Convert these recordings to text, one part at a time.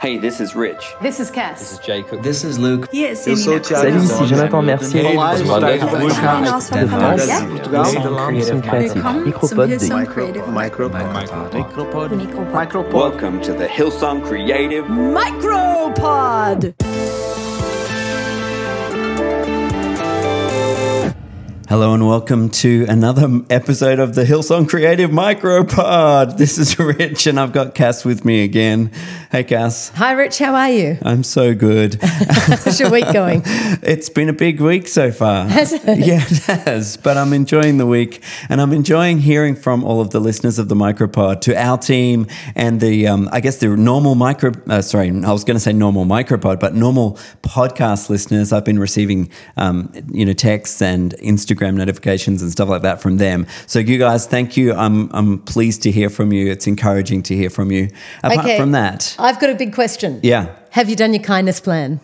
Hey, this is Rich. This is Cass. This is Jacob. This is Luke. Yes, Eu sou o Thiago Salut, ici Jonathan Mercier. Olá, eu sou o Thiago Willkommen zum Hillsong Creative Micropod. Micropod. Welcome to the Hillsong Creative. Micropod. Hello and welcome to another episode of the Hillsong Creative Micropod. This is Rich and I've got Cass with me again. Hey Cass. Hi, Rich. How are you? I'm so good. How's your week going? it's been a big week so far. Has it? Yeah, it has. But I'm enjoying the week and I'm enjoying hearing from all of the listeners of the Micropod to our team and the, um, I guess, the normal micro, uh, sorry, I was going to say normal Micropod, but normal podcast listeners. I've been receiving, um, you know, texts and Instagram notifications and stuff like that from them. So you guys, thank you. I'm, I'm pleased to hear from you. It's encouraging to hear from you. Apart Okay. from that, I've got a big question. yeah. Have you done your kindness plan?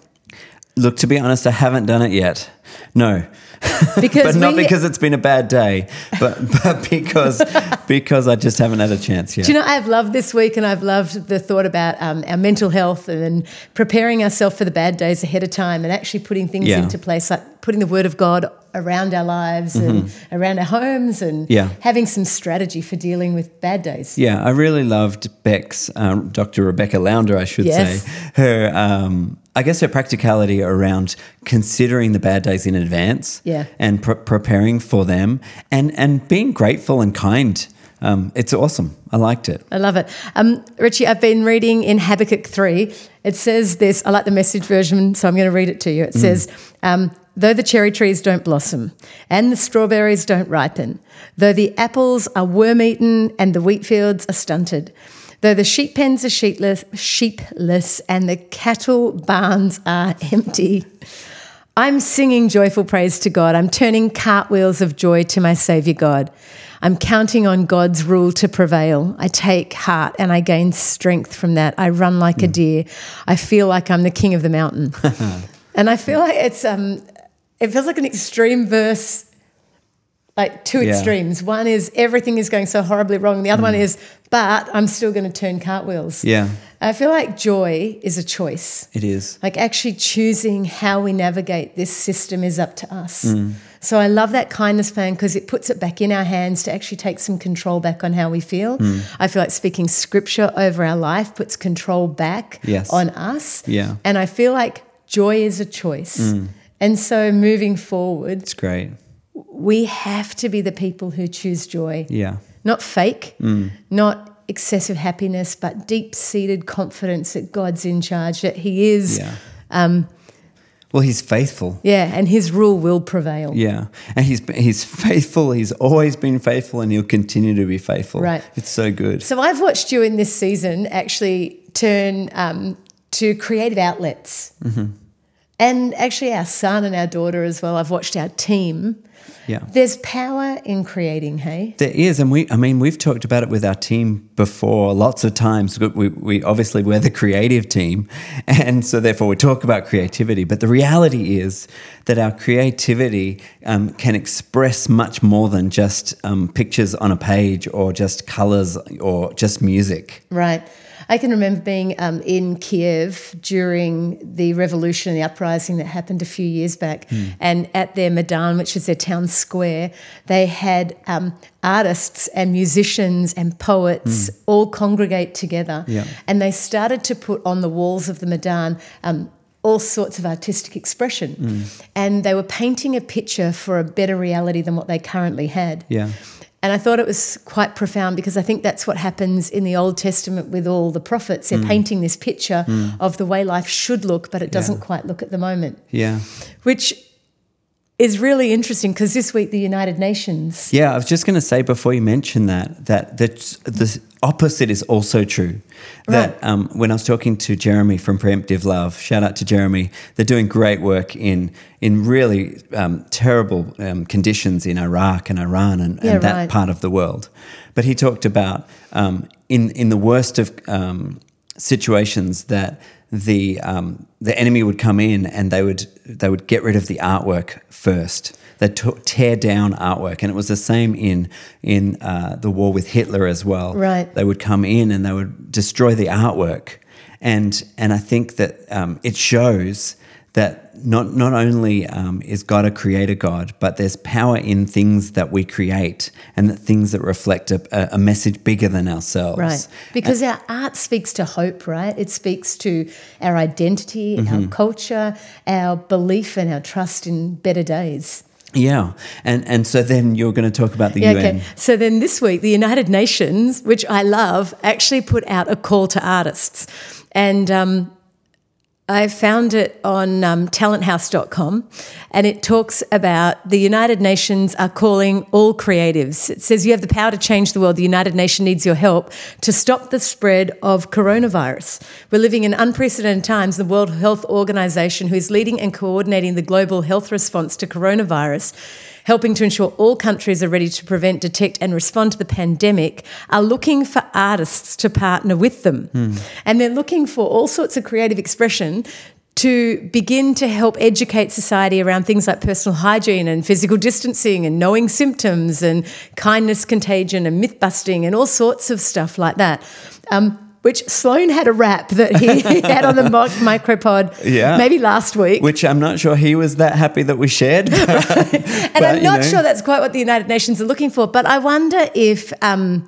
Look, to be honest, I haven't done it yet. No. Because but not we- because it's been a bad day, but, but because because I just haven't had a chance yet. Do you know, I've loved this week and I've loved the thought about um, our mental health and preparing ourselves for the bad days ahead of time and actually putting things Yeah. into place, like putting the word of God around our lives and around our homes and Mm-hmm. Yeah. having some strategy for dealing with bad days. yeah, I really loved Beck's, um, Dr. Rebecca Launder, I should Yes. say. Her, um, I guess her practicality around considering the bad days in advance Yeah. and pre- preparing for them and, and being grateful and kind. Um, it's awesome. I liked it. I love it. Um, Richie, I've been reading in Habakkuk 3. It says this, I like the message version, so I'm going to read it to you. It says, um, Though the cherry trees don't blossom and the strawberries don't ripen, though the apples are worm eaten and the wheat fields are stunted, though the sheep pens are sheepless, sheepless and the cattle barns are empty, I'm singing joyful praise to God. I'm turning cartwheels of joy to my Savior God. I'm counting on God's rule to prevail. I take heart and I gain strength from that. I run like a deer. I feel like I'm the king of the mountain. and I feel like it's um it feels like an extreme verse like two Yeah. extremes. One is everything is going so horribly wrong. The other one is, but I'm still going to turn cartwheels. Yeah, I feel like joy is a choice. it is. Like actually choosing how we navigate this system is up to us. Mm. So I love that kindness plan because it puts it back in our hands to actually take some control back on how we feel. Mm. I feel like speaking scripture over our life puts control back Yes. on us. Yeah. Mm. And I feel like joy is a choice. And so moving forward, It's great. we have to be the people who choose joy Yeah. not fake, Mm. not excessive happiness, but deep seated confidence that God's in charge, that He is, Yeah. um, Well, he's faithful. yeah, and His rule will prevail. Yeah, and he's he's faithful. He's always been faithful, and he'll continue to be faithful. Right. It's so good. So I've watched you in this season actually turn um, to creative outlets. Mm-hmm. And actually, our son and our daughter as well. I've watched our team. Yeah, There's power in creating, hey? there is, and we. I mean, we've talked about it with our team before, lots of times. We, we obviously we're the creative team, and so therefore we talk about creativity. But the reality is that our creativity um, can express much more than just um, pictures on a page, or just colors, or just music. Right. I can remember being um, in Kiev during the revolution, the uprising that happened a few years back. And at their Maidan, which is their town square, they had um, artists and musicians and poets all congregate together. Yeah. And they started to put on the walls of the Maidan um, all sorts of artistic expression. And they were painting a picture for a better reality than what they currently had. Yeah. And I thought it was quite profound because I think that's what happens in the Old Testament with all the prophets. They're mm. painting this picture mm. of the way life should look, but it doesn't quite look at the moment, Yeah. which is really interesting because this week the United Nations. Yeah, I was just going to say before you mention that that the the opposite is also true. That Right. um, when I was talking to Jeremy from Preemptive Love, shout out to Jeremy, they're doing great work in in really um, terrible um, conditions in Iraq and Iran and, Yeah, and that right. part of the world. But he talked about um, in in the worst of um, situations that the um, the enemy would come in and they would they would get rid of the artwork first. They'd t- tear down artwork, and it was the same in in uh, the war with Hitler as well. Right. They would come in and they would destroy the artwork, and and I think that um, it shows that not not only um, is God a creator God, but there's power in things that we create and that things that reflect a, a message bigger than ourselves. Right. Because our art speaks to hope, right? It speaks to our identity, our culture, our belief and our trust in better days. Yeah, and and so then you're going to talk about the Yeah, UN. okay. So then this week, the United Nations, which I love, actually put out a call to artists. And um, I found it on um, talenthouse.com and it talks about the United Nations are calling all creatives. It says you have the power to change the world. The United Nations needs your help to stop the spread of coronavirus. We're living in unprecedented times. The World Health Organization, who is leading and coordinating the global health response to coronavirus, helping to ensure all countries are ready to prevent, detect, and respond to the pandemic, are looking for artists to partner with them. And they're looking for all sorts of creative expression to begin to help educate society around things like personal hygiene and physical distancing and knowing symptoms and kindness contagion and myth busting and all sorts of stuff like that. Um, which Sloan had a rap that he had on the mock micropod Yeah. maybe last week. Which I'm not sure he was that happy that we shared. and But, I'm you not know. sure that's quite what the United Nations are looking for. But I wonder if um,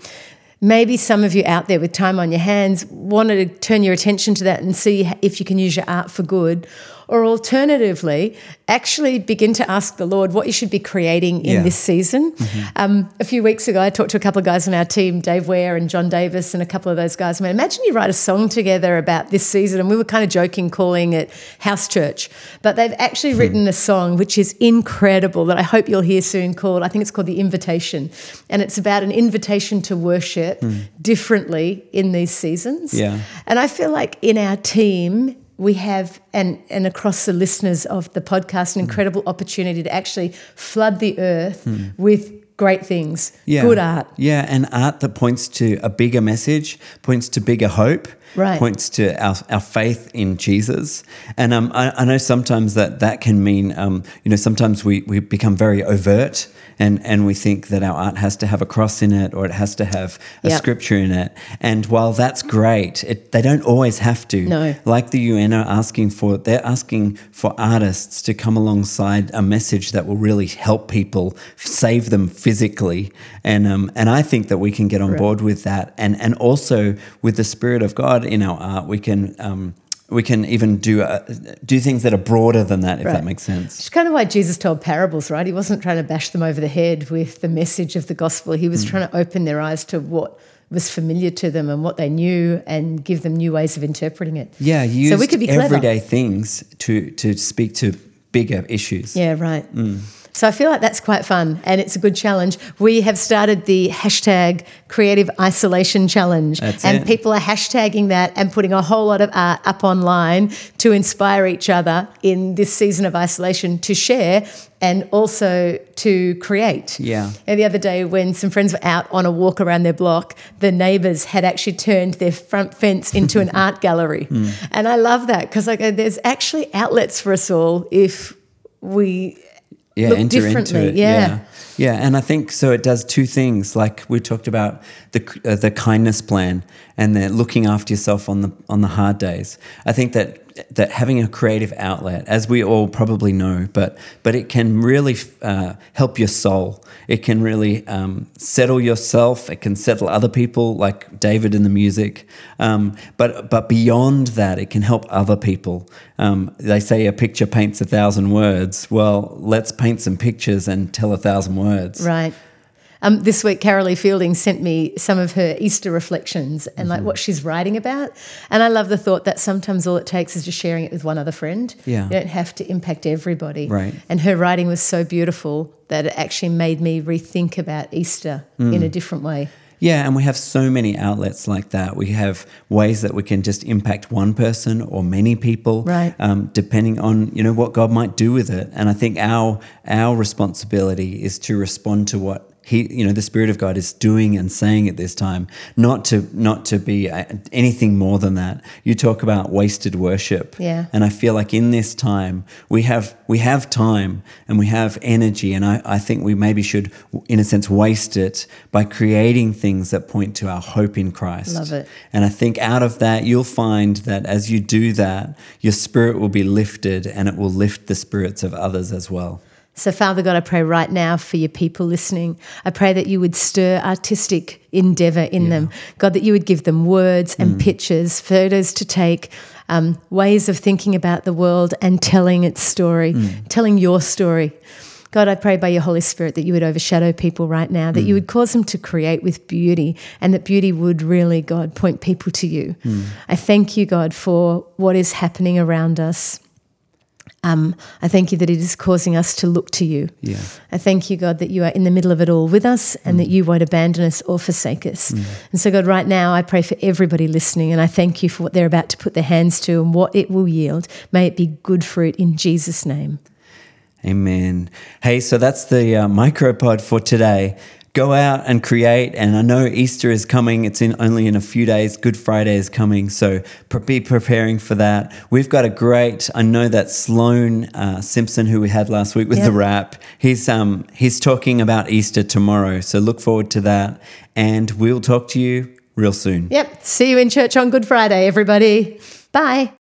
maybe some of you out there with time on your hands wanted to turn your attention to that and see if you can use your art for good. Or alternatively, actually begin to ask the Lord what you should be creating in Yeah. this season. Mm-hmm. Um, a few weeks ago, I talked to a couple of guys on our team, Dave Ware and John Davis, and a couple of those guys. I mean, imagine you write a song together about this season, and we were kind of joking, calling it House Church. But they've actually hmm. written a song which is incredible that I hope you'll hear soon called, I think it's called The Invitation. And it's about an invitation to worship hmm. differently in these seasons. Yeah. And I feel like in our team, we have, and, and across the listeners of the podcast, an hmm. incredible opportunity to actually flood the earth hmm. with great things, Yeah. good art. Yeah, and art that points to a bigger message, points to bigger hope, Right. points to our, our faith in Jesus. And um, I, I know sometimes that that can mean, um, you know, sometimes we, we become very overt and, and we think that our art has to have a cross in it or it has to have a Yep. scripture in it. And while that's great, it, they don't always have to. No. Like the UN are asking for, they're asking for artists to come alongside a message that will really help people, save them physically. And, um, and I think that we can get on board with that. And, and also with the Spirit of God in our art, we can, um, we can even do, uh, do things that are broader than that, if Right. that makes sense. It's kind of why Jesus told parables, right? He wasn't trying to bash them over the head with the message of the gospel. He was trying to open their eyes to what was familiar to them and what they knew and give them new ways of interpreting it. Yeah, use so we could be clever. everyday things to, to speak to bigger issues. Yeah, right. Mm. So I feel like that's quite fun and it's a good challenge. We have started the hashtag creative isolation challenge. That's and it. people are hashtagging that and putting a whole lot of art up online to inspire each other in this season of isolation to share and also to create. Yeah. And the other day, when some friends were out on a walk around their block, the neighbours had actually turned their front fence into an art gallery. Hmm. And I love that because like, there's actually outlets for us all if we yeah, look enter differently. into it. Yeah. yeah, Yeah, and I think so. It does two things. Like we talked about the uh, the kindness plan and the looking after yourself on the on the hard days. I think that that having a creative outlet, as we all probably know, but but it can really uh, help your soul. It can really um, settle yourself. It can settle other people, like David in the music. Um, but but beyond that, it can help other people. Um, they say a picture paints a thousand words. Well, let's paint some pictures and tell a thousand words. Right. Um, this week, Carolee Fielding sent me some of her Easter reflections and Mm-hmm. like what she's writing about. And I love the thought that sometimes all it takes is just sharing it with one other friend. Yeah. You don't have to impact everybody. Right. And her writing was so beautiful that it actually made me rethink about Easter Mm. in a different way. Yeah, and we have so many outlets like that. We have ways that we can just impact one person or many people, Right. Um, depending on you know what God might do with it. And I think our our responsibility is to respond to what he you know the spirit of god is doing and saying at this time not to not to be uh, anything more than that. You talk about wasted worship. Yeah. and i feel like in this time we have we have time and we have energy. And i, I think we maybe should in a sense waste it by creating things that point to our hope in christ. Love it. and i think out of that you'll find that as you do that your spirit will be lifted and it will lift the spirits of others as well So, Father God, I pray right now for your people listening. I pray that you would stir artistic endeavor in them. God, that you would give them words and mm. pictures, photos to take, um, ways of thinking about the world and telling its story, mm. telling your story. God, I pray by your Holy Spirit that you would overshadow people right now, that you mm. would cause them to create with beauty, and that beauty would really, God, point people to you. I thank you, God, for what is happening around us. Um, I thank you that it is causing us to look to you. Yeah. I thank you, God, that you are in the middle of it all with us and that you won't abandon us or forsake us. And so, God, right now, I pray for everybody listening and I thank you for what they're about to put their hands to and what it will yield. May it be good fruit in Jesus' name. Amen. Hey, so that's the uh, micropod for today. Go out and create. And I know Easter is coming. It's in only in a few days. Good Friday is coming. So be preparing for that. We've got a great, I know that Sloan uh, Simpson, who we had last week with Yeah. the rap, he's, um, he's talking about Easter tomorrow. So look forward to that. And we'll talk to you real soon. Yep. See you in church on Good Friday, everybody. Bye.